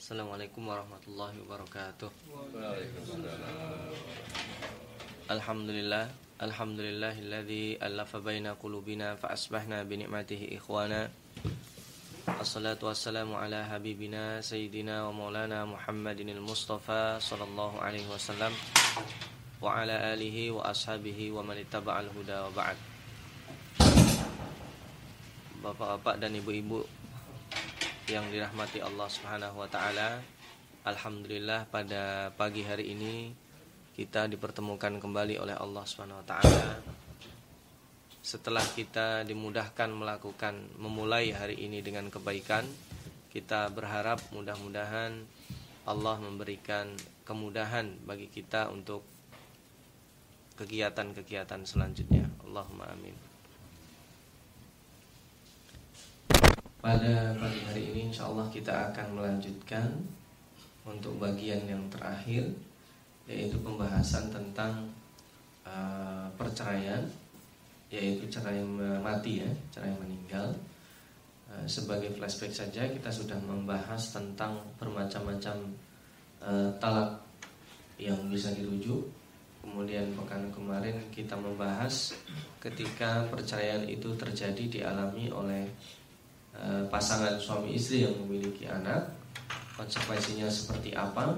Assalamualaikum warahmatullahi wabarakatuh. Alhamdulillah Alhamdulillahilladzi alafa baina qulubina fa asbahna bi ni'matihi ikhwana. Assalatu wassalamu ala habibina sayyidina wa maulana Muhammadinil Mustafa sallallahu alaihi wasallam wa ala alihi wa ashabihi wa man ittaba'al huda wa ba'd. Bapak-bapak dan ibu-ibu yang dirahmati Allah Subhanahu wa taala. Alhamdulillah pada pagi hari ini kita dipertemukan kembali oleh Allah Subhanahu wa taala. Setelah kita dimudahkan melakukan memulai hari ini dengan kebaikan, kita berharap mudah-mudahan Allah memberikan kemudahan bagi kita untuk kegiatan-kegiatan selanjutnya. Allahumma amin. Pada pagi hari ini insya Allah kita akan melanjutkan untuk bagian yang terakhir yaitu pembahasan tentang uh, perceraian yaitu cerai mati ya, cerai meninggal. Uh, sebagai flashback saja kita sudah membahas tentang bermacam-macam uh, talak yang bisa dirujuk Kemudian pekan kemarin kita membahas ketika perceraian itu terjadi dialami oleh e, pasangan suami istri yang memiliki anak, konsekuensinya seperti apa?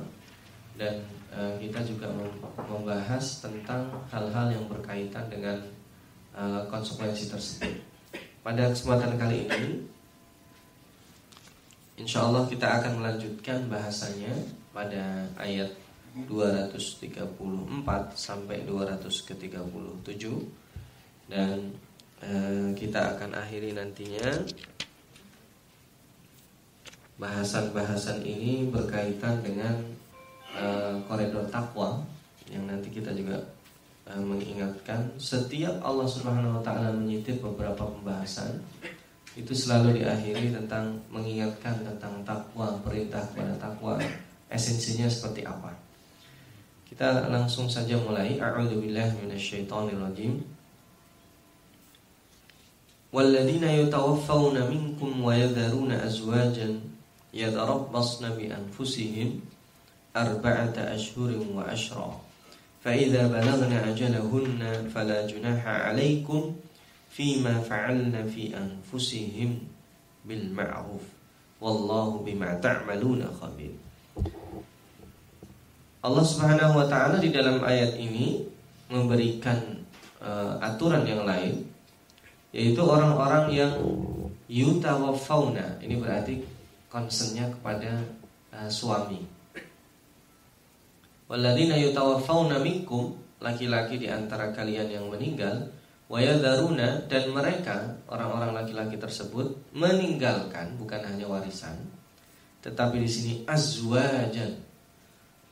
Dan e, kita juga membahas tentang hal-hal yang berkaitan dengan e, konsekuensi tersebut. Pada kesempatan kali ini Insya Allah kita akan melanjutkan bahasanya pada ayat 234 sampai 237 dan eh, kita akan akhiri nantinya bahasan-bahasan ini berkaitan dengan eh, koridor takwa yang nanti kita juga eh, mengingatkan setiap Allah Subhanahu wa taala menyitip beberapa pembahasan itu selalu diakhiri tentang mengingatkan tentang takwa, perintah kepada takwa, esensinya seperti apa. Kita langsung saja mulai. A'udzubillahi minasyaitonirrajim. Walladzina yatawaffawna minkum wa yadharuna azwajan yatarabbasna bi anfusihim arba'ata ashhurin wa ashra. فإذا بلغن أجلهن فلا جناح عليكم فيما فعلن في أنفسهم بالمعروف والله بما تعملون خبير Allah Subhanahu wa taala di dalam ayat ini memberikan uh, aturan yang lain yaitu orang-orang yang yutawafauna ini berarti concernnya kepada uh, suami. Walladzina yutawafauna minkum laki-laki di antara kalian yang meninggal wayadaruna dan mereka orang-orang laki-laki tersebut meninggalkan bukan hanya warisan tetapi di sini azwajan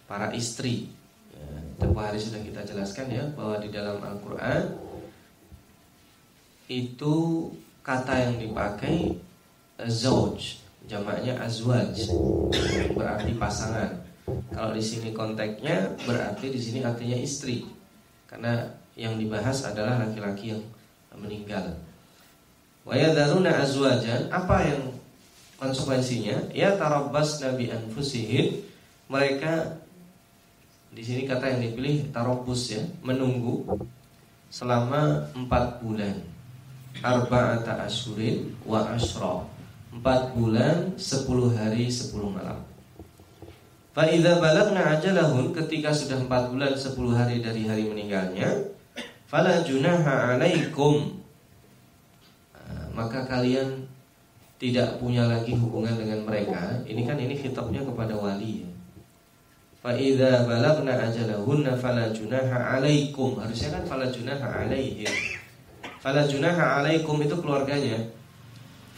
para istri. Ya, tempoh hari sudah kita jelaskan ya bahwa di dalam Al-Qur'an itu kata yang dipakai zauj, jamaknya azwaj, berarti pasangan. Kalau di sini konteksnya berarti di sini artinya istri. Karena yang dibahas adalah laki-laki yang meninggal. Wa yadharuna azwajan, apa yang konsekuensinya? Ya tarabbas nabi anfusihim mereka di sini kata yang dipilih tarobus ya, menunggu selama empat bulan. Arba'ata asyurin wa asyra. Empat bulan, sepuluh hari, sepuluh malam. Fa'idha balagna ajalahun ketika sudah empat bulan, sepuluh hari dari hari meninggalnya, fala junaha alaikum. Nah, maka kalian tidak punya lagi hubungan dengan mereka. Ini kan ini kitabnya kepada wali ya Fa idza balagna ajalahunna fala junaha alaikum. Harusnya kan fala junaha alaihim. Fala junaha alaikum itu keluarganya.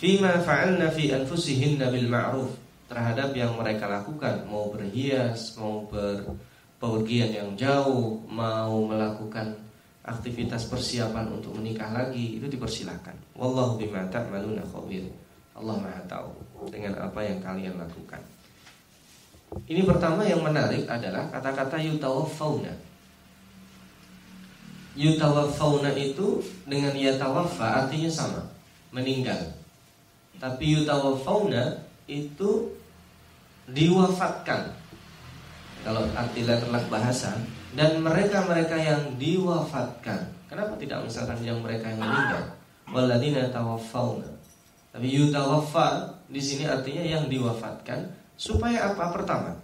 Fima fa'alna fi anfusihinna bil ma'ruf. Terhadap yang mereka lakukan, mau berhias, mau berpergian yang jauh, mau melakukan aktivitas persiapan untuk menikah lagi, itu dipersilahkan. Wallahu bima ta'maluna khabir. Allah Maha tahu dengan apa yang kalian lakukan. Ini pertama yang menarik adalah kata-kata yutawaffauna. Yutawaffauna itu dengan yatawaffa artinya sama, meninggal. Tapi yutawaffauna itu diwafatkan. Kalau arti terlak bahasa dan mereka-mereka yang diwafatkan. Kenapa tidak misalkan yang mereka yang meninggal? Waladina tawaffawna. Tapi yutawaffa di sini artinya yang diwafatkan supaya apa? Pertama,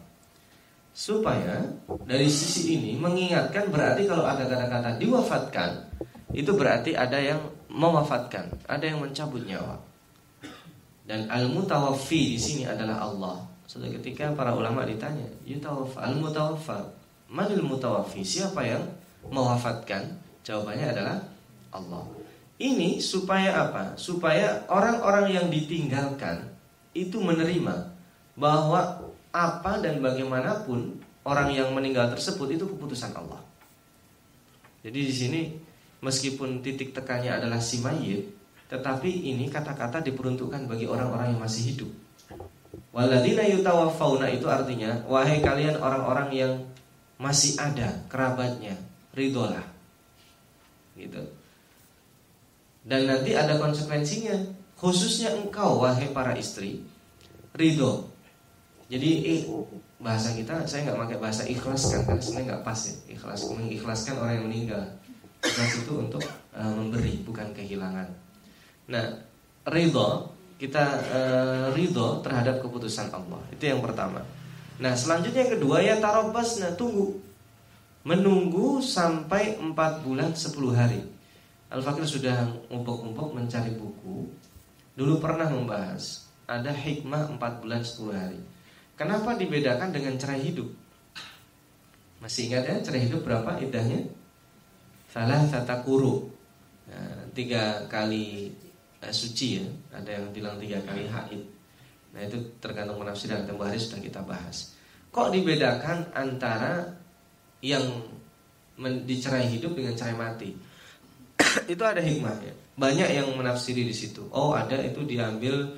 supaya dari sisi ini mengingatkan berarti kalau ada kata-kata diwafatkan itu berarti ada yang mewafatkan, ada yang mencabut nyawa. Dan al-mutawaffi di sini adalah Allah. Suatu ketika para ulama ditanya, "Yutawaffa al-mutawaffa, manil mutawaffi?" Siapa yang mewafatkan? Jawabannya adalah Allah. Ini supaya apa? Supaya orang-orang yang ditinggalkan itu menerima bahwa apa dan bagaimanapun orang yang meninggal tersebut itu keputusan Allah. Jadi di sini meskipun titik tekannya adalah si mayit, tetapi ini kata-kata diperuntukkan bagi orang-orang yang masih hidup. Waladina yutawafauna itu artinya wahai kalian orang-orang yang masih ada kerabatnya, ridolah. Gitu. Dan nanti ada konsekuensinya, khususnya engkau wahai para istri, ridho. Jadi eh, bahasa kita saya nggak pakai bahasa ikhlaskan karena sebenarnya nggak pas ya ikhlas mengikhlaskan orang yang meninggal ikhlas itu untuk uh, memberi bukan kehilangan Nah, ridho kita uh, ridho terhadap keputusan Allah. Itu yang pertama. Nah, selanjutnya yang kedua ya tarobas, nah tunggu. Menunggu sampai 4 bulan 10 hari. Al-Fakir sudah ngumpuk-ngumpuk mencari buku. Dulu pernah membahas ada hikmah 4 bulan 10 hari. Kenapa dibedakan dengan cerai hidup? Masih ingat ya cerai hidup berapa idahnya? Salah tata kuru. Nah, tiga kali eh, suci ya. Ada yang bilang tiga kali haid. Nah itu tergantung penafsiran. Tempoh hari sudah kita bahas. Kok dibedakan antara yang dicerai hidup dengan cerai mati? itu ada hikmahnya. Banyak yang menafsiri di situ. Oh ada itu diambil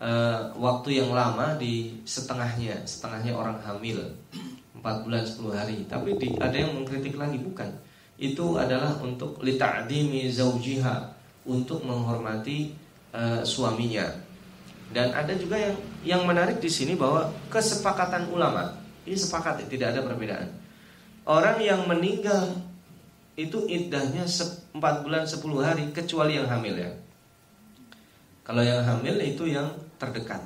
uh, waktu yang lama di setengahnya, setengahnya orang hamil. 4 bulan 10 hari. Tapi di, ada yang mengkritik lagi bukan. Itu adalah untuk lita'dimi zaujiha untuk menghormati uh, suaminya. Dan ada juga yang yang menarik di sini bahwa kesepakatan ulama ini sepakat tidak ada perbedaan. Orang yang meninggal itu iddahnya 4 bulan 10 hari kecuali yang hamil ya. Kalau yang hamil itu yang terdekat.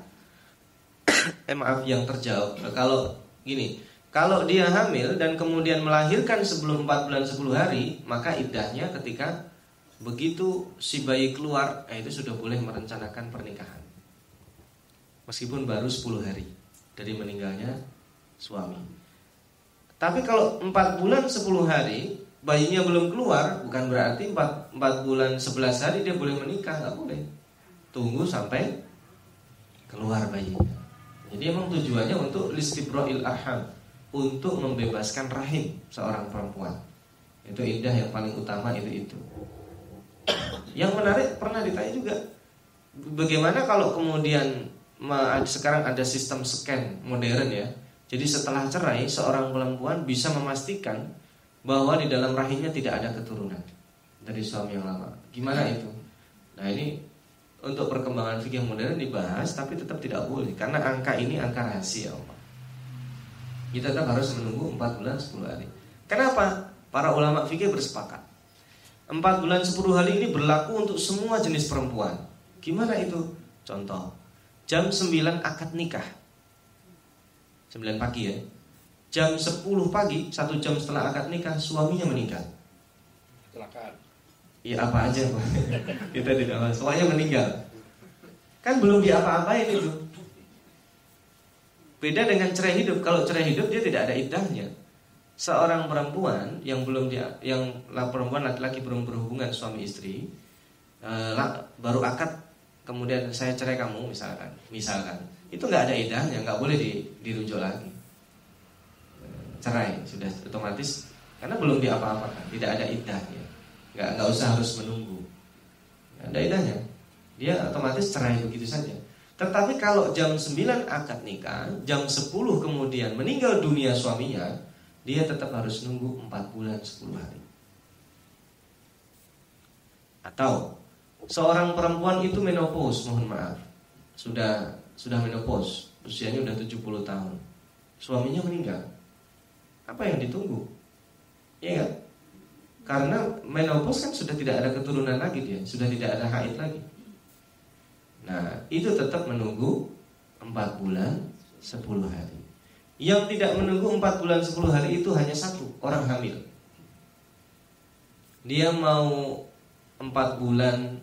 eh maaf yang terjauh. Kalau gini, kalau dia hamil dan kemudian melahirkan sebelum 4 bulan 10 hari, maka iddahnya ketika Begitu si bayi keluar, eh, itu sudah boleh merencanakan pernikahan. Meskipun baru 10 hari dari meninggalnya suami. Tapi kalau 4 bulan 10 hari bayinya belum keluar, bukan berarti 4, 4 bulan 11 hari dia boleh menikah, nggak boleh. Tunggu sampai keluar bayinya. Jadi emang tujuannya untuk listibroil arham, untuk membebaskan rahim seorang perempuan. Itu indah yang paling utama itu itu. Yang menarik pernah ditanya juga Bagaimana kalau kemudian Sekarang ada sistem scan modern ya? Jadi setelah cerai Seorang perempuan bisa memastikan Bahwa di dalam rahimnya tidak ada keturunan Dari suami yang lama. Gimana itu? Nah ini untuk perkembangan fikih modern dibahas Tapi tetap tidak boleh Karena angka ini angka rahasia Allah Kita tetap harus menunggu 4 bulan 10 hari. Kenapa? Para ulama fikih bersepakat Empat bulan sepuluh hari ini berlaku untuk semua jenis perempuan. Gimana itu? Contoh, jam 9 akad nikah. 9 pagi ya. Jam 10 pagi, satu jam setelah akad nikah, suaminya meninggal. Kecelakaan. Iya apa aja Pak. Kita tidak tahu. Suaminya meninggal. Kan belum diapa-apain itu. Beda dengan cerai hidup. Kalau cerai hidup dia tidak ada idahnya seorang perempuan yang belum dia yang perempuan laki-laki belum berhubungan suami istri uh, baru akad kemudian saya cerai kamu misalkan misalkan. Itu nggak ada idahnya nggak boleh di, dirujuk lagi. Cerai sudah otomatis karena belum diapa-apakan tidak ada idahnya. Nggak nggak usah harus menunggu. Nggak ada idahnya. Dia otomatis cerai begitu saja. Tetapi kalau jam 9 akad nikah jam 10 kemudian meninggal dunia suaminya dia tetap harus nunggu 4 bulan 10 hari. Atau seorang perempuan itu menopause, mohon maaf. Sudah sudah menopause, usianya udah 70 tahun. Suaminya meninggal. Apa yang ditunggu? Iya kan? Karena menopause kan sudah tidak ada keturunan lagi dia, sudah tidak ada haid lagi. Nah, itu tetap menunggu 4 bulan 10 hari. Yang tidak menunggu 4 bulan 10 hari itu hanya satu, orang hamil. Dia mau 4 bulan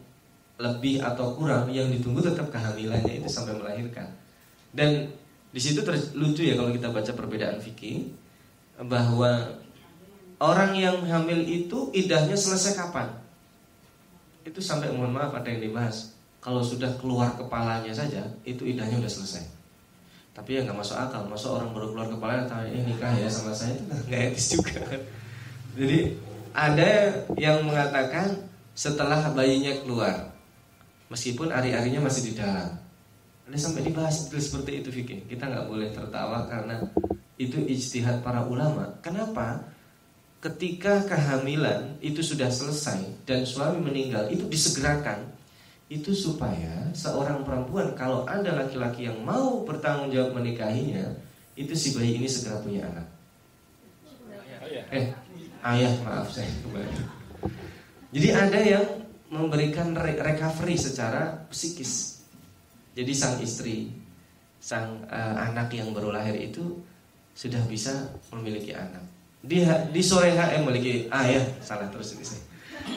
lebih atau kurang, yang ditunggu tetap kehamilannya itu sampai melahirkan. Dan di situ lucu ya kalau kita baca perbedaan fikih bahwa Orang yang hamil itu idahnya selesai kapan? Itu sampai mohon maaf ada yang dibahas. Kalau sudah keluar kepalanya saja, itu idahnya sudah selesai. Tapi ya nggak masuk akal. Masuk orang baru keluar kepalanya tanya ini nikah ya sama saya itu nggak etis juga. Jadi ada yang mengatakan setelah bayinya keluar, meskipun ari-arinya masih di dalam. Ada sampai dibahas seperti itu Vicky. Kita nggak boleh tertawa karena itu ijtihad para ulama. Kenapa? ketika kehamilan itu sudah selesai dan suami meninggal itu disegerakan itu supaya seorang perempuan kalau ada laki-laki yang mau bertanggung jawab menikahinya itu si bayi ini segera punya anak. Eh, ayah maaf saya kembali. Jadi ada yang memberikan recovery secara psikis. Jadi sang istri, sang uh, anak yang baru lahir itu sudah bisa memiliki anak di, di sore eh, memiliki ah ya salah terus ini saya.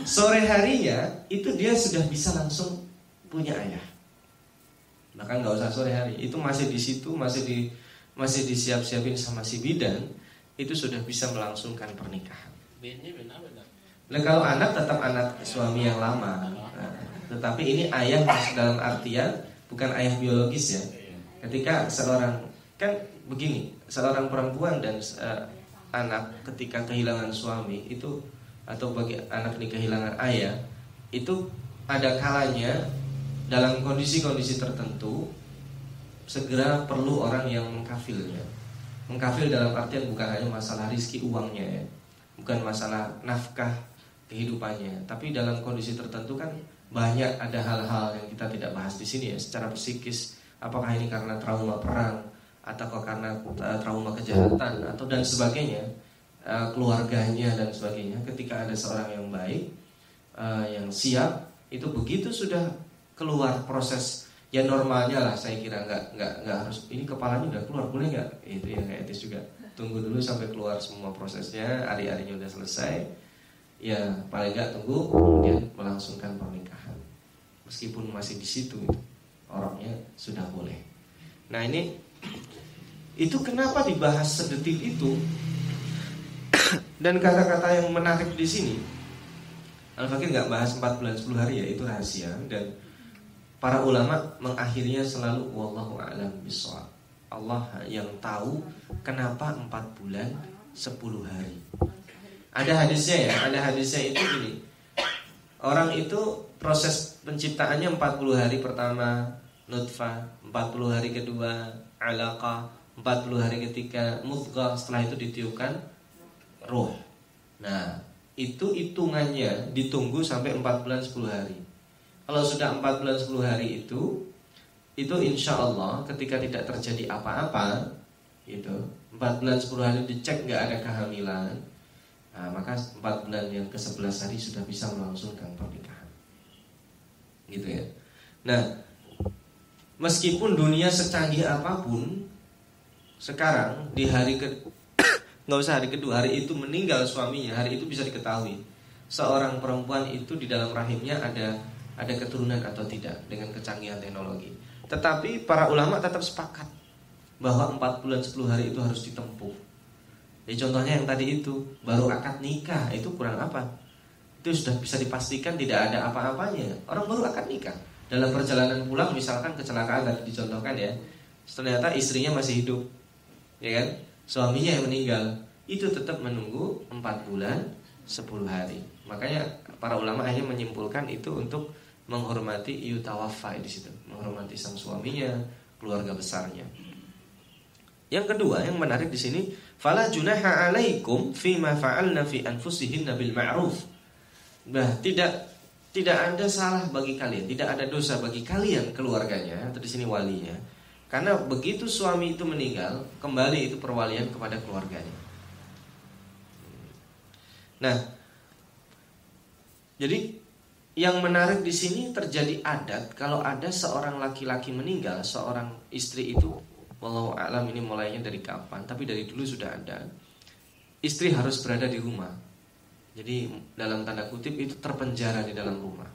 Sore harinya itu dia sudah bisa langsung punya ayah. Bahkan nggak usah sore hari, itu masih di situ, masih di masih disiap-siapin sama si bidan, itu sudah bisa melangsungkan pernikahan. Nah, kalau anak tetap anak suami yang lama. Nah, tetapi ini ayah masuk dalam artian bukan ayah biologis ya. Ketika seorang kan begini, seorang perempuan dan uh, anak ketika kehilangan suami itu atau bagi anak ini kehilangan ayah itu ada kalanya dalam kondisi-kondisi tertentu segera perlu orang yang mengkafilnya. Mengkafil dalam artian bukan hanya masalah rizki uangnya ya, bukan masalah nafkah kehidupannya, tapi dalam kondisi tertentu kan banyak ada hal-hal yang kita tidak bahas di sini ya, secara psikis. Apakah ini karena trauma perang, atau karena uh, trauma kejahatan atau dan sebagainya uh, keluarganya dan sebagainya ketika ada seorang yang baik uh, yang siap itu begitu sudah keluar proses ya normalnya lah saya kira nggak nggak nggak harus ini kepalanya udah keluar boleh nggak? Itu yang etis juga. Tunggu dulu sampai keluar semua prosesnya hari-harinya udah selesai ya paling nggak tunggu kemudian melangsungkan pernikahan. Meskipun masih di situ orangnya sudah boleh. Nah ini itu kenapa dibahas sedetil itu? Dan kata-kata yang menarik di sini Al-Fakir nggak bahas 4 bulan 10 hari ya itu rahasia dan para ulama mengakhirinya selalu wallahu a'lam bishawab. Allah yang tahu kenapa 4 bulan 10 hari. Ada hadisnya ya, ada hadisnya itu gini. Orang itu proses penciptaannya 40 hari pertama nutfah, 40 hari kedua alaqah, 40 hari ketika mudghah setelah itu ditiupkan roh. Nah, itu hitungannya ditunggu sampai 4 bulan 10 hari. Kalau sudah 4 bulan 10 hari itu itu insya Allah ketika tidak terjadi apa-apa itu 4 bulan 10 hari dicek nggak ada kehamilan nah, maka 4 bulan yang ke 11 hari sudah bisa melangsungkan pernikahan gitu ya nah meskipun dunia secanggih apa pun sekarang di hari ke nggak usah hari kedua. Hari itu meninggal suaminya. Hari itu bisa diketahui. Seorang perempuan itu di dalam rahimnya ada ada keturunan atau tidak dengan kecanggihan teknologi. Tetapi para ulama tetap sepakat bahwa 4 bulan 10 hari itu harus ditempuh. Ya contohnya yang tadi itu baru akad nikah. Itu kurang apa? Itu sudah bisa dipastikan tidak ada apa-apanya. Orang baru akad nikah. Dalam perjalanan pulang misalkan kecelakaan tadi dicontohkan ya ternyata istrinya masih hidup. Ya kan suaminya yang meninggal. Itu tetap menunggu 4 bulan 10 hari. Makanya para ulama hanya menyimpulkan itu untuk menghormati yutawafa di situ. Menghormati sang suaminya keluarga besarnya. Yang kedua yang menarik di sini fala junaha alaikum ma fa'alna fi anfusihinna bil ma'ruf. Bah tidak tidak ada salah bagi kalian tidak ada dosa bagi kalian keluarganya atau di sini walinya Karena begitu suami itu meninggal, kembali itu perwalian kepada keluarganya. Nah, jadi yang menarik di sini terjadi adat kalau ada seorang laki-laki meninggal, seorang istri itu, walau alam ini mulainya dari kapan, tapi dari dulu sudah ada. Istri harus berada di rumah. Jadi dalam tanda kutip itu terpenjara di dalam rumah.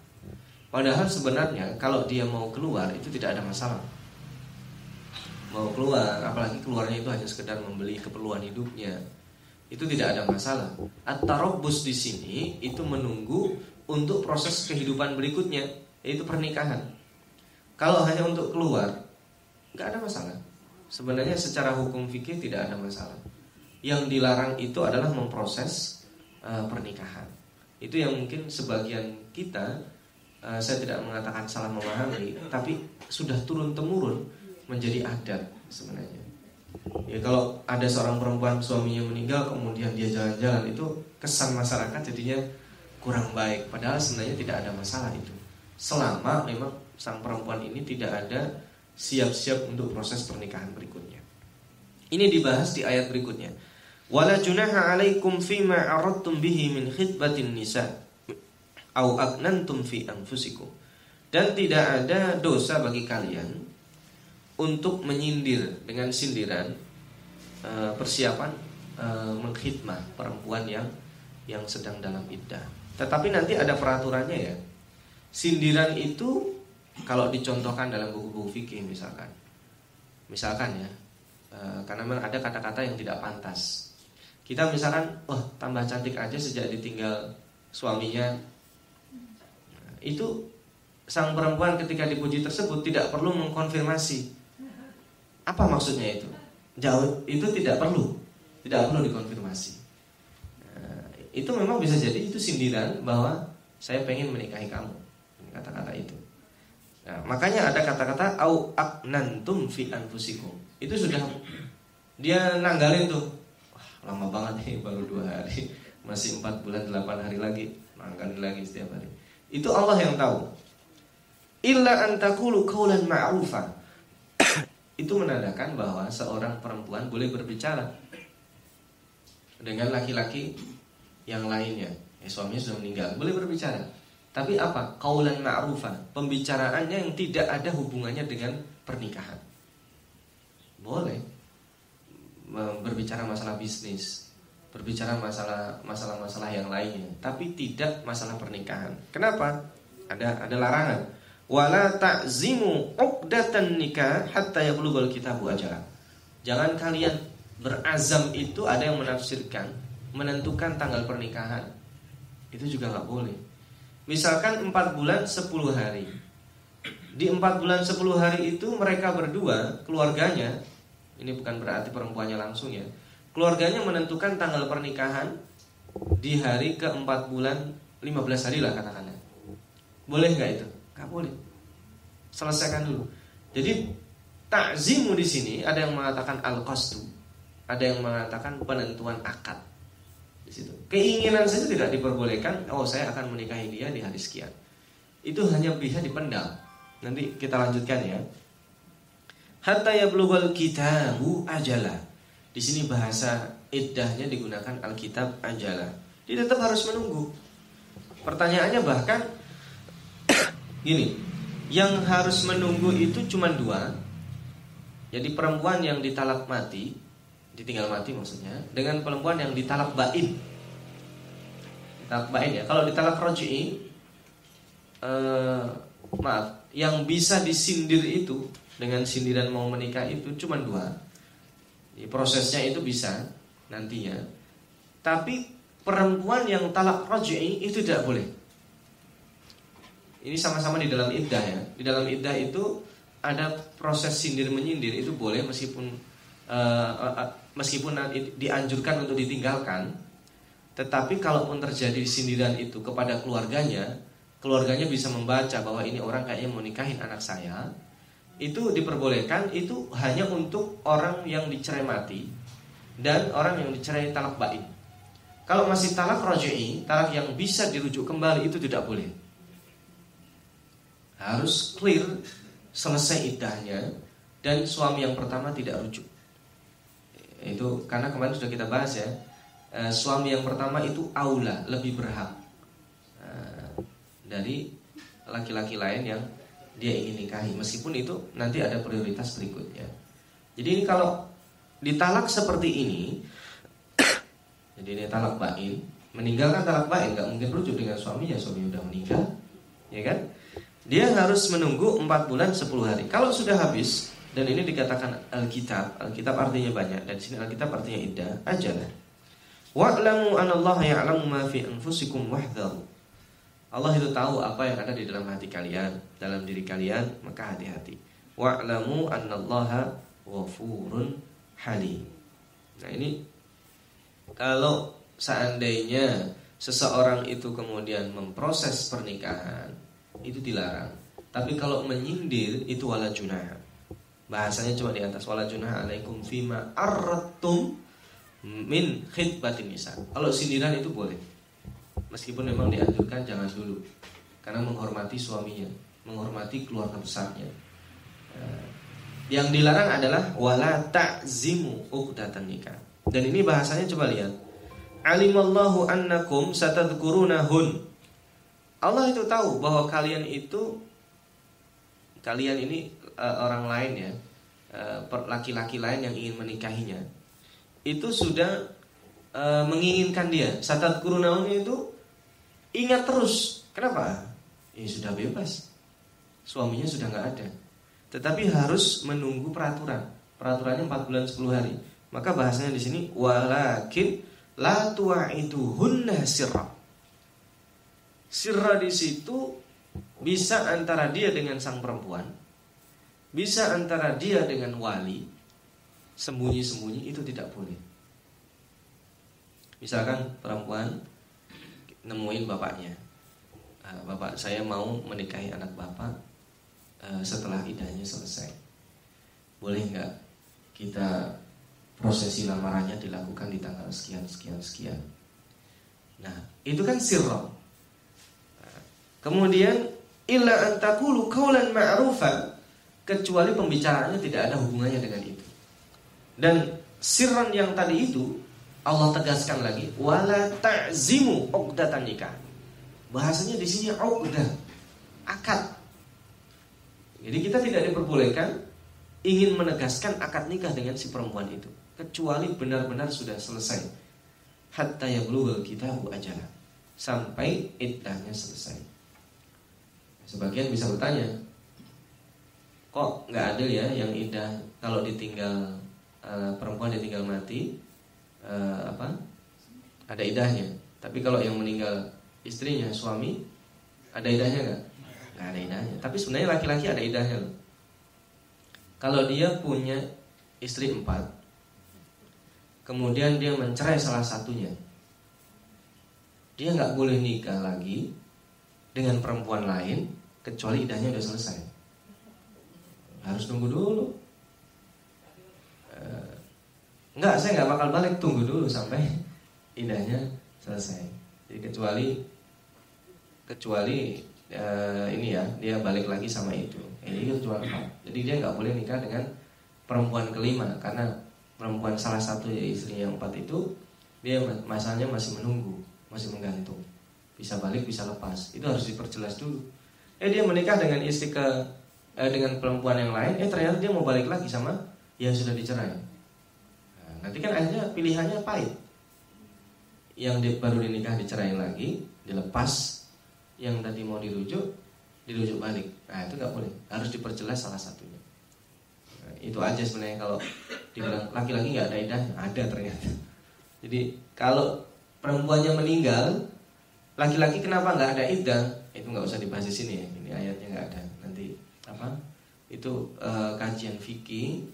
Padahal sebenarnya kalau dia mau keluar itu tidak ada masalah. Mau keluar, apalagi keluarnya itu hanya sekedar membeli keperluan hidupnya. Itu tidak ada masalah. At-tarabbus di sini itu menunggu untuk proses kehidupan berikutnya, yaitu pernikahan. Kalau hanya untuk keluar, nggak ada masalah. Sebenarnya secara hukum fikih tidak ada masalah. Yang dilarang itu adalah memproses uh, pernikahan. Itu yang mungkin sebagian kita uh, saya tidak mengatakan salah memahami, tapi sudah turun temurun menjadi adat sebenarnya. Ya kalau ada seorang perempuan suaminya meninggal kemudian dia jalan-jalan itu kesan masyarakat jadinya kurang baik. Padahal sebenarnya tidak ada masalah itu. Selama memang sang perempuan ini tidak ada siap-siap untuk proses pernikahan berikutnya. Ini dibahas di ayat berikutnya. Wala junaha alaikum fima aradtum bihi min khidbatin nisa au aknantum fi anfusikum. Dan tidak ada dosa bagi kalian untuk menyindir dengan sindiran eh, persiapan eh, mengkhidmah perempuan yang yang sedang dalam iddah. Tetapi nanti ada peraturannya ya. Sindiran itu kalau dicontohkan dalam buku-buku fikih misalkan. Misalkan ya, eh, karena memang ada kata-kata yang tidak pantas. Kita misalkan, oh, tambah cantik aja sejak ditinggal suaminya itu sang perempuan ketika dipuji tersebut tidak perlu mengkonfirmasi. Apa maksudnya itu? Jauh itu tidak perlu, tidak perlu dikonfirmasi. Nah, itu memang bisa jadi itu sindiran bahwa saya pengen menikahi kamu. Kata-kata itu. Nah, makanya ada kata-kata au aknantum fi anfusikum. Itu sudah dia nanggalin tuh. Wah, lama banget nih baru dua hari. Masih empat bulan delapan hari lagi. Nanggalin lagi setiap hari. Itu Allah yang tahu. Illa antakulu kaulan ma'rufa. Itu menandakan bahwa seorang perempuan boleh berbicara dengan laki-laki yang lainnya. Ya, suaminya sudah meninggal, boleh berbicara. Tapi apa? Kaulan ma'rufa. Pembicaraannya yang tidak ada hubungannya dengan pernikahan. Boleh berbicara masalah bisnis, berbicara masalah masalah-masalah yang lainnya, tapi tidak masalah pernikahan. Kenapa? Ada ada larangan. Wala ta'zimu uqdatan nikah hatta yablughal kitabu ajalah. Jangan kalian berazam itu ada yang menafsirkan menentukan tanggal pernikahan. Itu juga nggak boleh. Misalkan 4 bulan 10 hari. Di 4 bulan 10 hari itu mereka berdua, keluarganya, ini bukan berarti perempuannya langsung ya Keluarganya menentukan tanggal pernikahan di hari keempat bulan 15 hari lah katakanlah. Boleh nggak itu? Nggak boleh. Selesaikan dulu. Jadi takzimu di sini ada yang mengatakan al qastu ada yang mengatakan penentuan akad di situ. Keinginan saja tidak diperbolehkan. Oh, saya akan menikahi dia di hari sekian. Itu hanya bisa dipendam. Nanti kita lanjutkan ya. Hatta yablugul kitabu ajalah di sini bahasa iddahnya digunakan Alkitab ajalah. Dia tetap harus menunggu. Pertanyaannya bahkan gini, yang harus menunggu itu cuma dua. Jadi perempuan yang ditalak mati, ditinggal mati maksudnya, dengan perempuan yang ditalak bain. Ditalak bain ya. Kalau ditalak roji'i, eh, maaf, yang bisa disindir itu dengan sindiran mau menikah itu cuma dua Ya, prosesnya itu bisa nantinya. Tapi perempuan yang talak raj'i itu tidak boleh. Ini sama-sama di dalam iddah ya. Di dalam iddah itu ada proses sindir menyindir itu boleh meskipun uh, uh, meskipun dianjurkan untuk ditinggalkan. Tetapi kalaupun terjadi sindiran itu kepada keluarganya, keluarganya bisa membaca bahwa ini orang kayaknya mau nikahin anak saya, itu diperbolehkan itu hanya untuk orang yang dicerai mati dan orang yang dicerai talak baik. Kalau masih talak roji'i, talak yang bisa dirujuk kembali itu tidak boleh. Harus clear, selesai idahnya, dan suami yang pertama tidak rujuk. Itu karena kemarin sudah kita bahas ya. E, suami yang pertama itu aula, lebih berhak e, dari laki-laki lain yang dia ingin nikahi meskipun itu nanti ada prioritas berikutnya. Jadi ini kalau ditalak seperti ini jadi ini talak bain, meninggalkan talak bain nggak mungkin rujuk dengan suaminya, suami udah meninggal, ya kan? Dia harus menunggu 4 bulan 10 hari. Kalau sudah habis dan ini dikatakan Alkitab, Alkitab artinya banyak dan di sini Alkitab artinya indah, ajalah. Wa'lamu anallaha ya'lamu ma fi anfusikum wahdharu. Allah itu tahu apa yang ada di dalam hati kalian, dalam diri kalian, maka hati-hati. Wa'lamu annallaha ghafurun halim. Nah, ini kalau seandainya seseorang itu kemudian memproses pernikahan itu dilarang. Tapi kalau menyindir itu wala junah. Bahasanya cuma di atas wala junah alaikum fima arratum min khidbatin nisa. Kalau sindiran itu boleh. Meskipun memang dianjurkan jangan dulu. Karena menghormati suaminya, menghormati keluarga besarnya. Eh, yang dilarang adalah wala ta'zimu uqdatan nikah. Dan ini bahasanya coba lihat. Alimallahu annakum satadkurunahun. Allah itu tahu bahwa kalian itu kalian ini uh, orang lain ya, uh, laki-laki lain yang ingin menikahinya. Itu sudah uh, menginginkan dia. Satadkurunahun itu ingat terus. Kenapa? Ya sudah bebas. Suaminya sudah nggak ada. Tetapi harus menunggu peraturan. Peraturannya 4 bulan 10 hari. Maka bahasanya di sini walakin la hunna sirra. Sirra di situ bisa antara dia dengan sang perempuan, bisa antara dia dengan wali, sembunyi-sembunyi itu tidak boleh. Misalkan perempuan nemuin bapaknya, ah, bapak saya mau menikahi anak bapak eh, setelah idahnya selesai, boleh nggak kita prosesi lamarannya dilakukan di tanggal sekian sekian sekian. Nah, itu kan sirro. Kemudian illa antakulu kaulan ma'rufan kecuali pembicaraannya tidak ada hubungannya dengan itu. Dan sirran yang tadi itu Allah tegaskan lagi wala ta'zimu uqdatan nikah. Bahasanya di sini uqdah, akad. Jadi kita tidak diperbolehkan ingin menegaskan akad nikah dengan si perempuan itu kecuali benar-benar sudah selesai hatta kita kitabu ajalah sampai iddahnya selesai. Sebagian bisa bertanya, kok nggak adil ya yang iddah kalau ditinggal uh, perempuan ditinggal mati uh, apa ada idahnya, tapi kalau yang meninggal istrinya suami ada idahnya nggak? Nggak ada idahnya. Tapi sebenarnya laki-laki ada idahnya loh. Kalau dia punya istri empat, kemudian dia mencerai salah satunya, dia nggak boleh nikah lagi dengan perempuan lain kecuali idahnya udah selesai. Harus tunggu dulu. Uh, enggak, saya nggak bakal balik tunggu dulu sampai idahnya selesai. Jadi kecuali kecuali uh, ini ya dia balik lagi sama itu. Ini kecuali Jadi dia nggak boleh nikah dengan perempuan kelima karena perempuan salah satu ya istrinya yang empat itu dia masalahnya masih menunggu, masih menggantung. Bisa balik, bisa lepas. Itu harus diperjelas dulu. Eh dia menikah dengan istri ke eh, dengan perempuan yang lain, eh ternyata dia mau balik lagi sama yang sudah dicerai. Nah, nanti kan akhirnya pilihannya pahit. Yang di, baru dinikah dicerai lagi, dilepas. Yang tadi mau dirujuk, dirujuk balik. Nah itu nggak boleh, harus diperjelas salah satunya itu aja sebenarnya kalau dibilang laki-laki nggak ada idahnya ada ternyata jadi kalau perempuannya meninggal laki-laki kenapa nggak ada idah itu nggak usah dibahas di sini ya. Ini ayatnya nggak ada. Nanti apa? Itu uh, kajian fikih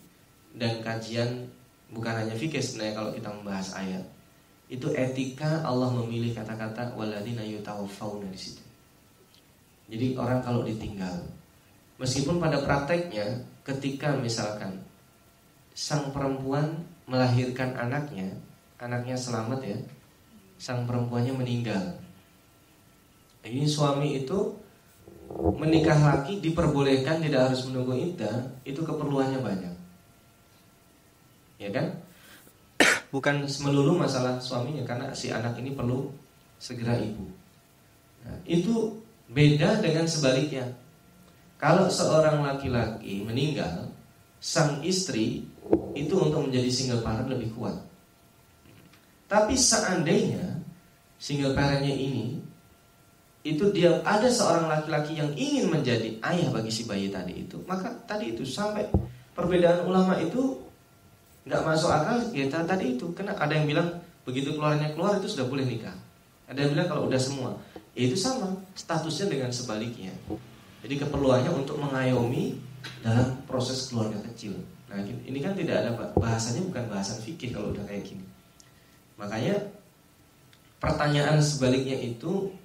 dan kajian bukan hanya fikih sebenarnya kalau kita membahas ayat. Itu etika Allah memilih kata-kata waladina yutawaffawna di situ. Jadi orang kalau ditinggal meskipun pada prakteknya ketika misalkan sang perempuan melahirkan anaknya, anaknya selamat ya, sang perempuannya meninggal. Ini suami itu menikah lagi diperbolehkan tidak harus menunggu iddah, itu keperluannya banyak. Ya kan? Bukan melulu masalah suaminya karena si anak ini perlu segera ibu. Nah, itu beda dengan sebaliknya. Kalau seorang laki-laki meninggal, sang istri itu untuk menjadi single parent lebih kuat. Tapi seandainya single parentnya ini itu dia ada seorang laki-laki yang ingin menjadi ayah bagi si bayi tadi itu, maka tadi itu sampai perbedaan ulama itu nggak masuk akal kita tadi itu karena ada yang bilang begitu keluarnya keluar itu sudah boleh nikah, ada yang bilang kalau udah semua, ya itu sama statusnya dengan sebaliknya. Jadi keperluannya untuk mengayomi dalam proses keluarga kecil. Nah ini kan tidak ada bahasanya bukan bahasan fikih kalau udah kayak gini. Makanya pertanyaan sebaliknya itu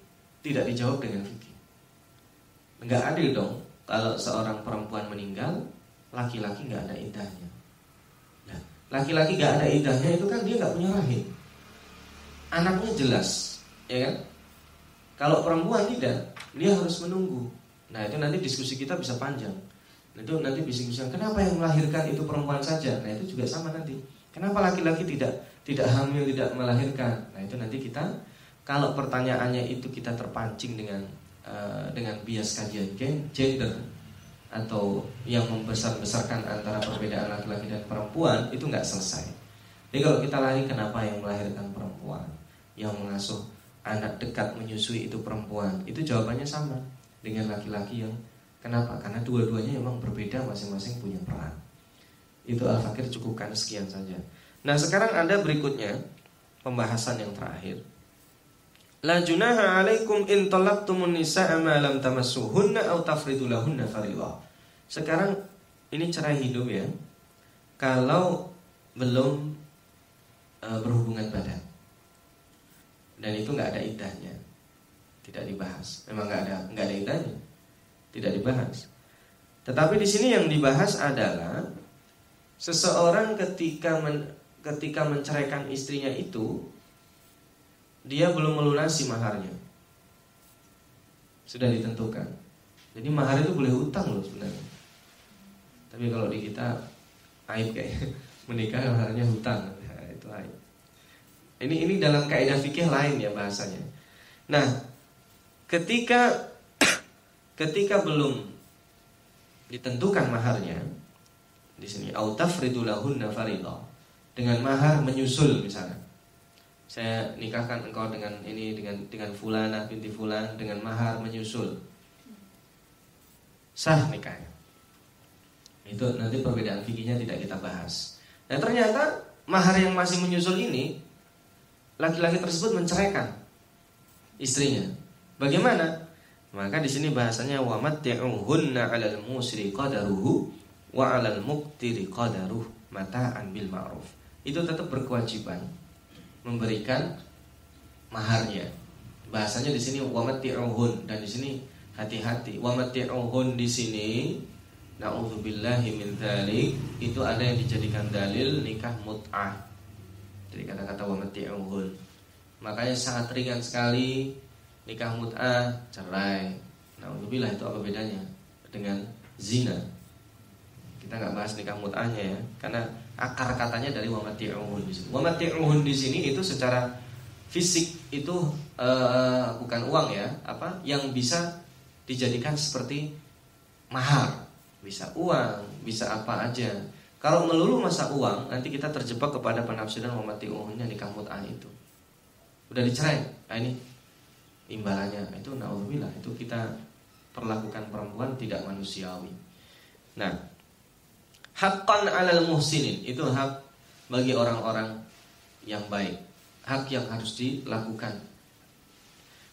tidak dijawab dengan fikih. Enggak adil dong kalau seorang perempuan meninggal, laki-laki nggak ada idahnya. Nah, laki-laki nggak ada idahnya itu kan dia nggak punya rahim. Anaknya jelas, ya kan? Kalau perempuan tidak, dia harus menunggu. Nah itu nanti diskusi kita bisa panjang. Itu nanti bising-bising. Kenapa yang melahirkan itu perempuan saja? Nah itu juga sama nanti. Kenapa laki-laki tidak tidak hamil, tidak melahirkan? Nah itu nanti kita kalau pertanyaannya itu kita terpancing dengan uh, dengan bias kajian gender atau yang membesar-besarkan antara perbedaan laki-laki dan perempuan itu nggak selesai. Jadi kalau kita lari kenapa yang melahirkan perempuan, yang mengasuh anak dekat menyusui itu perempuan, itu jawabannya sama dengan laki-laki yang kenapa? Karena dua-duanya memang berbeda masing-masing punya peran. Itu Al-Fakir cukupkan sekian saja. Nah sekarang ada berikutnya pembahasan yang terakhir La junaha alaikum in talaqtumun nisaa ma lam tamassuhunna aw tafridu lahunna. Sekarang ini cerai hidup ya. Kalau belum uh, berhubungan badan. Dan itu nggak ada idahnya. Tidak dibahas. Memang nggak ada nggak ada idahnya. Tidak dibahas. Tetapi di sini yang dibahas adalah seseorang ketika men, ketika menceraikan istrinya itu dia belum melunasi maharnya. Sudah ditentukan. Jadi mahar itu boleh utang loh sebenarnya. Tapi kalau di kita aib kayak menikah maharnya hutang, nah, itu aib. Ini ini dalam kaidah fikih lain ya bahasanya. Nah, ketika ketika belum ditentukan maharnya di sini autafridulahunna faridah dengan mahar menyusul misalnya saya nikahkan engkau dengan ini dengan dengan fulana binti fulan dengan mahar menyusul. Sah nikahnya. Itu nanti perbedaan fikihnya tidak kita bahas. Dan ternyata mahar yang masih menyusul ini laki-laki tersebut menceraikan istrinya. Bagaimana? Maka di sini bahasanya wa matti'uhunna 'alal musri qadaruhu wa 'alal muqtiri qadaruh mata'an bil ma'ruf. Itu tetap berkewajiban memberikan maharnya. Bahasanya di sini wamati'uhun dan di sini hati-hati. Wamati'uhun di sini naudzubillahi min dzalik itu ada yang dijadikan dalil nikah mut'ah. Jadi kata-kata wamati'uhun. Makanya sangat ringan sekali nikah mut'ah, cerai. Naudzubillah itu apa bedanya dengan zina? Kita nggak bahas nikah mut'ahnya ya, karena akar katanya dari wamati'uhun di sini. Wamati'uhun di sini itu secara fisik itu uh, bukan uang ya, apa yang bisa dijadikan seperti mahar. Bisa uang, bisa apa aja. Kalau melulu masa uang, nanti kita terjebak kepada penafsiran wamati'uhunnya nikah mut'ah itu. Udah dicerai, nah ini imbalannya itu naudzubillah itu kita perlakukan perempuan tidak manusiawi. Nah, Hakkan alal muhsinin. Itu hak bagi orang-orang yang baik. Hak yang harus dilakukan.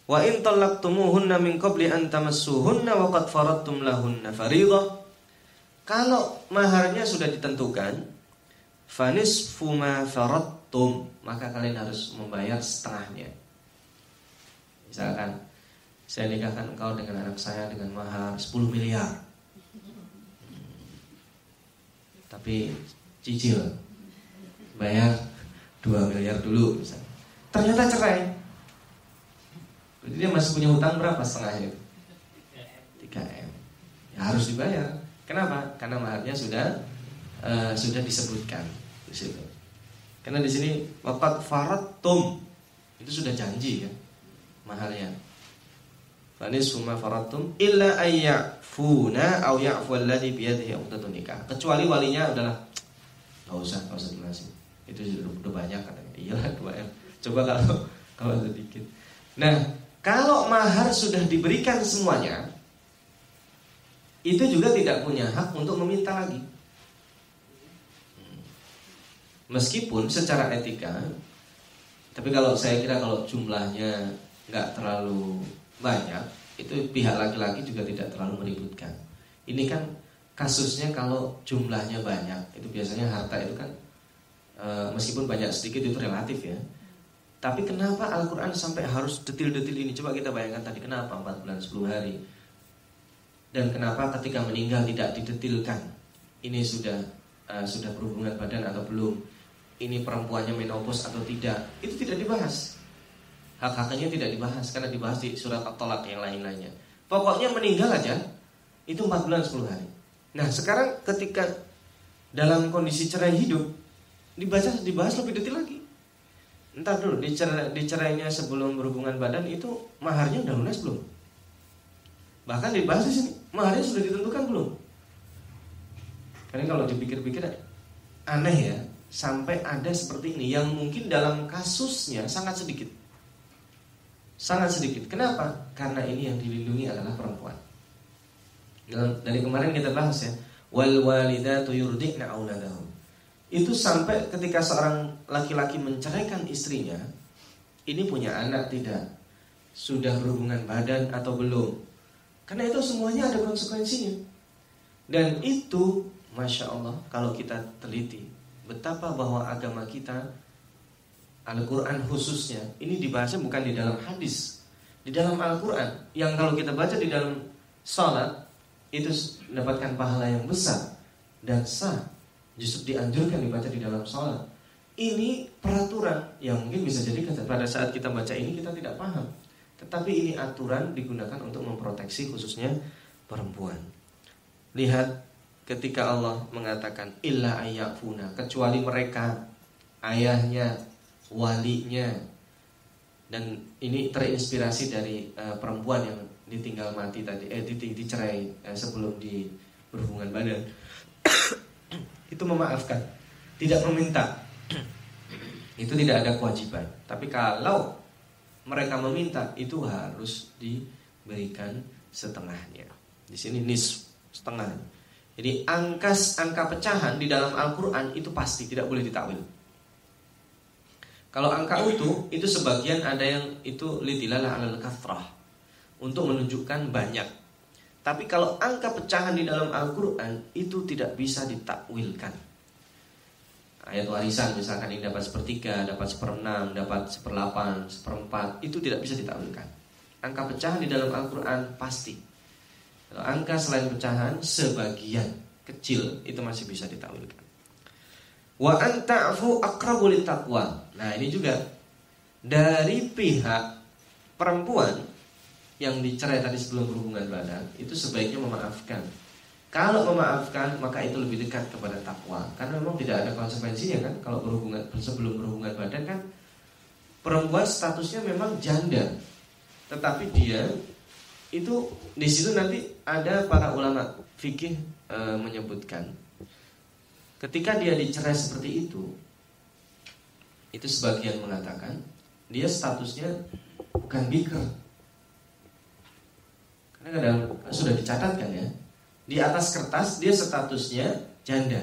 Wa in talaqtumuhunna min qabli an tamassuhunna wa qad faradtum lahunna fariḍah Kalau maharnya sudah ditentukan Fanisfu ma faradtum Maka kalian harus membayar setengahnya. Misalkan Saya nikahkan engkau dengan anak saya dengan mahar 10 miliar tapi cicil bayar 2 miliar dulu misalnya. Ternyata cerai. Jadi dia masih punya hutang berapa setengahnya? 3 harus dibayar. Kenapa? Karena maharnya sudah uh, sudah disebutkan di situ. Karena di sini wakat faratum itu sudah janji kan mahalnya. Fani summa faratum illa ayyafuna aw ya'fu alladhi biyadihi 'uqdatun nikah. Kecuali walinya adalah enggak usah, enggak usah dilunasin. Itu udah banyak katanya. Iya 2 M. Coba kalau kalau sedikit. Nah, kalau mahar sudah diberikan semuanya, itu juga tidak punya hak untuk meminta lagi. Meskipun secara etika, tapi kalau saya kira kalau jumlahnya nggak terlalu banyak, itu pihak laki-laki juga tidak terlalu meributkan. Ini kan kasusnya kalau jumlahnya banyak, itu biasanya harta itu kan e, meskipun banyak sedikit itu relatif ya. Tapi kenapa Al-Quran sampai harus detil-detil ini? Coba kita bayangkan tadi kenapa 4 bulan 10 hari Dan kenapa ketika meninggal tidak didetilkan Ini sudah uh, sudah berhubungan badan atau belum Ini perempuannya menopause atau tidak Itu tidak dibahas Hak-haknya tidak dibahas Karena dibahas di surat At-Tolak yang lain-lainnya Pokoknya meninggal aja Itu 4 bulan 10 hari Nah sekarang ketika dalam kondisi cerai hidup Dibaca, dibahas lebih detil lagi Entar dulu dicerai, dicerainya sebelum berhubungan badan itu maharnya udah lunas belum? Bahkan dibahas di sini maharnya sudah ditentukan belum? Karena kalau dipikir-pikir aneh ya sampai ada seperti ini yang mungkin dalam kasusnya sangat sedikit. Sangat sedikit. Kenapa? Karena ini yang dilindungi adalah perempuan. Dari kemarin kita bahas ya, wal walidatu yurdikna auladahum itu sampai ketika seorang laki-laki menceraikan istrinya, ini punya anak tidak, sudah berhubungan badan atau belum. Karena itu semuanya ada konsekuensinya. Dan itu, masya Allah, kalau kita teliti, betapa bahwa agama kita, Al-Quran khususnya, ini dibahasnya bukan di dalam hadis, di dalam Al-Quran. Yang kalau kita baca di dalam salat, itu mendapatkan pahala yang besar dan sah justru dianjurkan dibaca di dalam sholat. Ini peraturan yang mungkin bisa jadi pada saat kita baca ini kita tidak paham. Tetapi ini aturan digunakan untuk memproteksi khususnya perempuan. Lihat ketika Allah mengatakan illa ayyafuna kecuali mereka ayahnya, walinya dan ini terinspirasi dari uh, perempuan yang ditinggal mati tadi eh dicerai eh, sebelum di berhubungan badan itu memaafkan, tidak meminta. itu tidak ada kewajiban. Tapi kalau mereka meminta itu harus diberikan setengahnya. Di sini nis setengah. Jadi angkas angka pecahan di dalam Al-Qur'an itu pasti tidak boleh ditakwil. Kalau angka utuh itu sebagian ada yang itu litilalah alal kathrah untuk menunjukkan banyak tapi kalau angka pecahan di dalam Al-Quran itu tidak bisa ditakwilkan. Ayat warisan misalkan ini dapat sepertiga, dapat seperenam, dapat seperlapan, seperempat, itu tidak bisa ditakwilkan. Angka pecahan di dalam Al-Quran pasti. Kalau angka selain pecahan, sebagian kecil itu masih bisa ditakwilkan. Wa anta'fu akrabu taqwa. Nah ini juga. Dari pihak perempuan yang dicerai tadi sebelum berhubungan badan itu sebaiknya memaafkan. Kalau memaafkan maka itu lebih dekat kepada takwa. Karena memang tidak ada konsekuensinya kan? Kalau berhubungan sebelum berhubungan badan kan? Perempuan statusnya memang janda. Tetapi dia itu di situ nanti ada para ulama fikih e, menyebutkan. Ketika dia dicerai seperti itu itu sebagian mengatakan dia statusnya bukan bikr karena kadang sudah dicatatkan ya. Di atas kertas dia statusnya janda.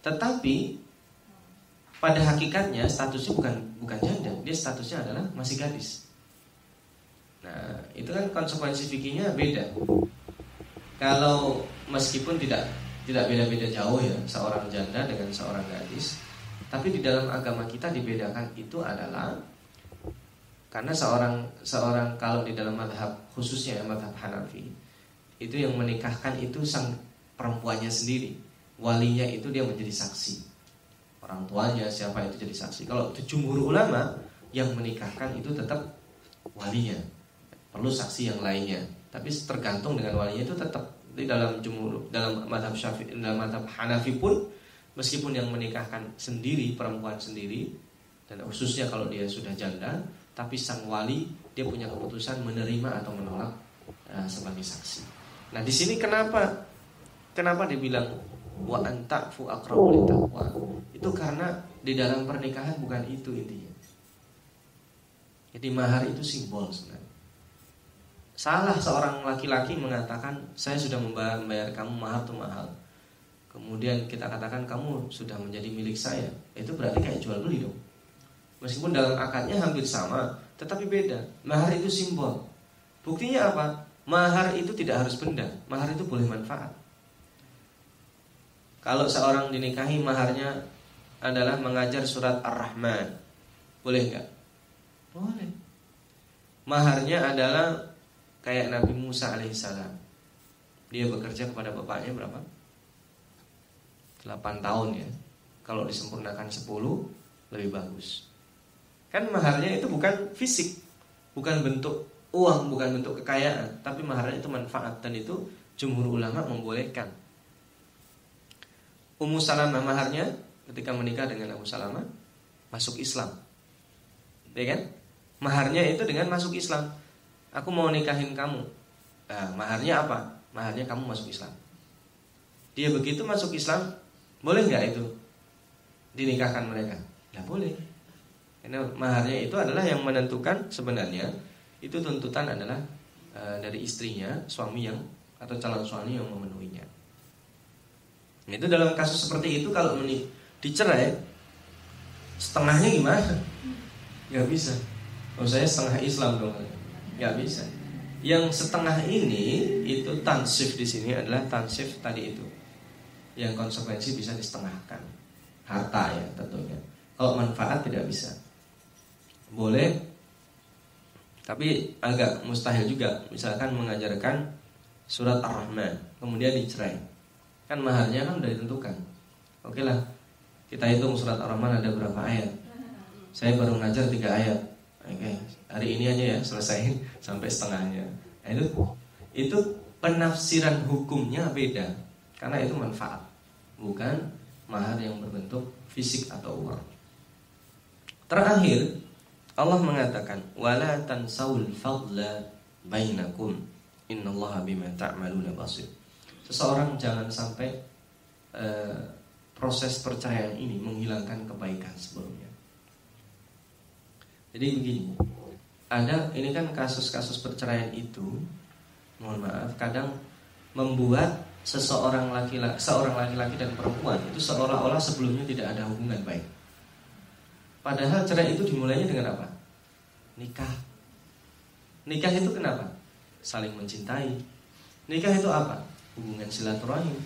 Tetapi pada hakikatnya statusnya bukan bukan janda, dia statusnya adalah masih gadis. Nah, itu kan konsekuensi fikihnya beda. Kalau meskipun tidak tidak beda-beda jauh ya seorang janda dengan seorang gadis, tapi di dalam agama kita dibedakan itu adalah karena seorang seorang kalau di dalam madhab khususnya madhab Hanafi itu yang menikahkan itu sang perempuannya sendiri, walinya itu dia menjadi saksi, orang tuanya siapa itu jadi saksi. Kalau jumhur ulama yang menikahkan itu tetap walinya, perlu saksi yang lainnya. Tapi tergantung dengan walinya itu tetap Jadi dalam jumhur dalam madhab Syafi'i dalam madhab Hanafi pun meskipun yang menikahkan sendiri perempuan sendiri dan khususnya kalau dia sudah janda, tapi sang wali dia punya keputusan menerima atau menolak uh, sebagai saksi. Nah di sini kenapa kenapa dibilang wa anta'fu aqrabu taqwa? Itu karena di dalam pernikahan bukan itu intinya. Jadi mahar itu simbol sebenarnya. Salah seorang laki-laki mengatakan saya sudah membayar, kamu mahar tuh mahal. Kemudian kita katakan kamu sudah menjadi milik saya. Itu berarti kayak jual beli dong. Meskipun dalam akadnya hampir sama, tetapi beda. Mahar itu simbol. Buktinya apa? Mahar itu tidak harus benda. Mahar itu boleh manfaat. Kalau seorang dinikahi maharnya adalah mengajar surat Ar-Rahman. Boleh nggak? Boleh. Maharnya adalah kayak Nabi Musa alaihissalam. Dia bekerja kepada bapaknya berapa? 8 tahun ya. Kalau disempurnakan 10 lebih bagus. Kan maharnya itu bukan fisik, bukan bentuk uang, bukan bentuk kekayaan, tapi maharnya itu manfaat dan itu jumhur ulama membolehkan. Ummu Salamah maharnya ketika menikah dengan Abu Salamah masuk Islam. Ya kan? Maharnya itu dengan masuk Islam aku mau nikahin kamu. Nah, maharnya apa? Maharnya kamu masuk Islam. Dia begitu masuk Islam, boleh nggak itu dinikahkan mereka? Ya boleh. Karena maharnya itu adalah yang menentukan sebenarnya itu tuntutan adalah e, dari istrinya, suami yang atau calon suami yang memenuhinya. Nah, itu dalam kasus seperti itu kalau menik dicerai setengahnya gimana? Gak bisa. Oh saya setengah Islam dong nggak bisa. Yang setengah ini itu tansif di sini adalah tansif tadi itu, yang konsekuensi bisa disetengahkan, harta ya tentunya. Kalau manfaat tidak bisa, boleh, tapi agak mustahil juga. Misalkan mengajarkan surat ar-Rahman, kemudian dicerai, kan maharnya kan sudah ditentukan. Oke lah, kita hitung surat ar-Rahman ada berapa ayat. Saya baru ngajar tiga ayat, Oke, hari ini aja ya selesai sampai setengahnya. Nah, itu itu penafsiran hukumnya beda karena itu manfaat, bukan mahar yang berbentuk fisik atau uang. Terakhir, Allah mengatakan, "Wala tansawul fadla bainakum. Innallaha bima ta'maluna basir." Seseorang jangan sampai uh, proses percayaan ini menghilangkan kebaikan sebelumnya. Jadi begini, ada ini kan kasus-kasus perceraian itu, mohon maaf, kadang membuat seseorang laki-laki, seorang laki-laki dan perempuan itu seolah-olah sebelumnya tidak ada hubungan baik. Padahal cerai itu dimulainya dengan apa? Nikah. Nikah itu kenapa? Saling mencintai. Nikah itu apa? Hubungan silaturahim.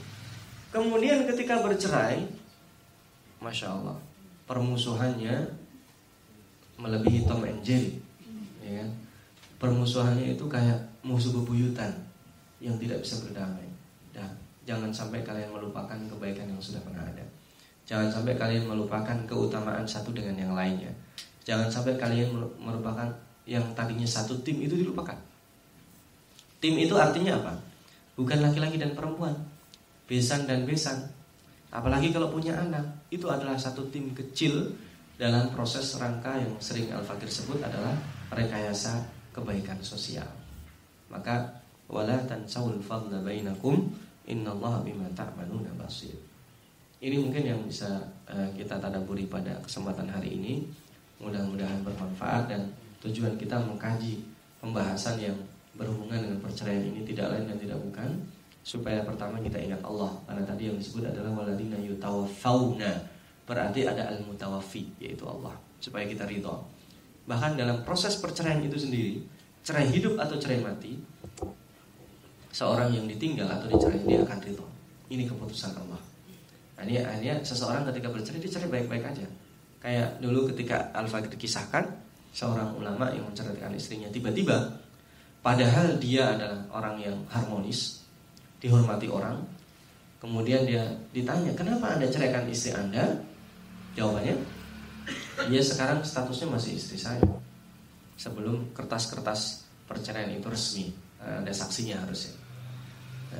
Kemudian ketika bercerai, masya Allah, permusuhannya melebihi Tom and Jerry ya kan? permusuhannya itu kayak musuh bebuyutan yang tidak bisa berdamai dan jangan sampai kalian melupakan kebaikan yang sudah pernah ada. Jangan sampai kalian melupakan keutamaan satu dengan yang lainnya. Jangan sampai kalian melupakan yang tadinya satu tim itu dilupakan. Tim itu artinya apa? Bukan laki-laki dan perempuan. Besan dan besan. Apalagi kalau punya anak itu adalah satu tim kecil dalam proses rangka yang sering Al-Fakir sebut adalah rekayasa kebaikan sosial. Maka wala tansawul fadla bainakum innallaha bima ta'maluna basir. Ini mungkin yang bisa uh, kita tadaburi pada kesempatan hari ini. Mudah-mudahan bermanfaat dan tujuan kita mengkaji pembahasan yang berhubungan dengan perceraian ini tidak lain dan tidak bukan supaya pertama kita ingat Allah karena tadi yang disebut adalah waladina yutawaffawna berarti ada al-mutawaffi yaitu Allah supaya kita ridho. Bahkan dalam proses perceraian itu sendiri, cerai hidup atau cerai mati, seorang yang ditinggal atau dicerai dia akan ridho. Ini keputusan Allah. Nah, ini akhirnya seseorang ketika bercerai dia cerai baik-baik aja. Kayak dulu ketika Al-Faqir kisahkan seorang ulama yang menceraikan istrinya tiba-tiba padahal dia adalah orang yang harmonis, dihormati orang, kemudian dia ditanya, "Kenapa Anda ceraikan istri Anda?" Jawabannya, dia sekarang statusnya masih istri saya. Sebelum kertas-kertas perceraian itu resmi, ada saksinya harusnya.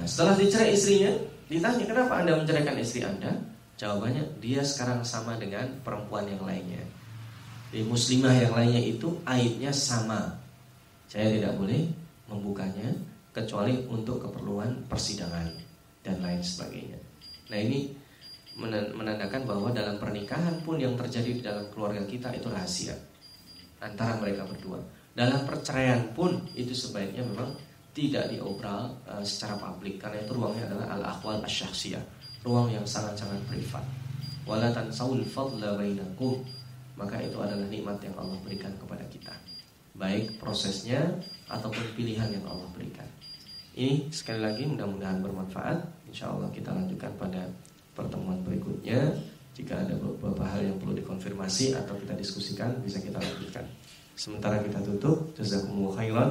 Setelah dicerai istrinya, ditanya kenapa anda menceraikan istri anda? Jawabannya dia sekarang sama dengan perempuan yang lainnya. Di muslimah yang lainnya itu aibnya sama. Saya tidak boleh membukanya kecuali untuk keperluan persidangan dan lain sebagainya. Nah ini menandakan bahwa dalam pernikahan pun yang terjadi di dalam keluarga kita itu rahasia antara mereka berdua. Dalam perceraian pun itu sebaiknya memang tidak diobral uh, secara publik karena itu ruangnya adalah al-akhwal asyaksiyah, ruang yang sangat-sangat privat. Wala tansawul fadla bainakum. Maka itu adalah nikmat yang Allah berikan kepada kita. Baik prosesnya ataupun pilihan yang Allah berikan. Ini sekali lagi mudah-mudahan bermanfaat. Insya Allah kita lanjutkan pada pertemuan berikutnya. Jika ada beberapa hal yang perlu dikonfirmasi atau kita diskusikan, bisa kita lanjutkan. Sementara kita tutup, jazakumullah khairan.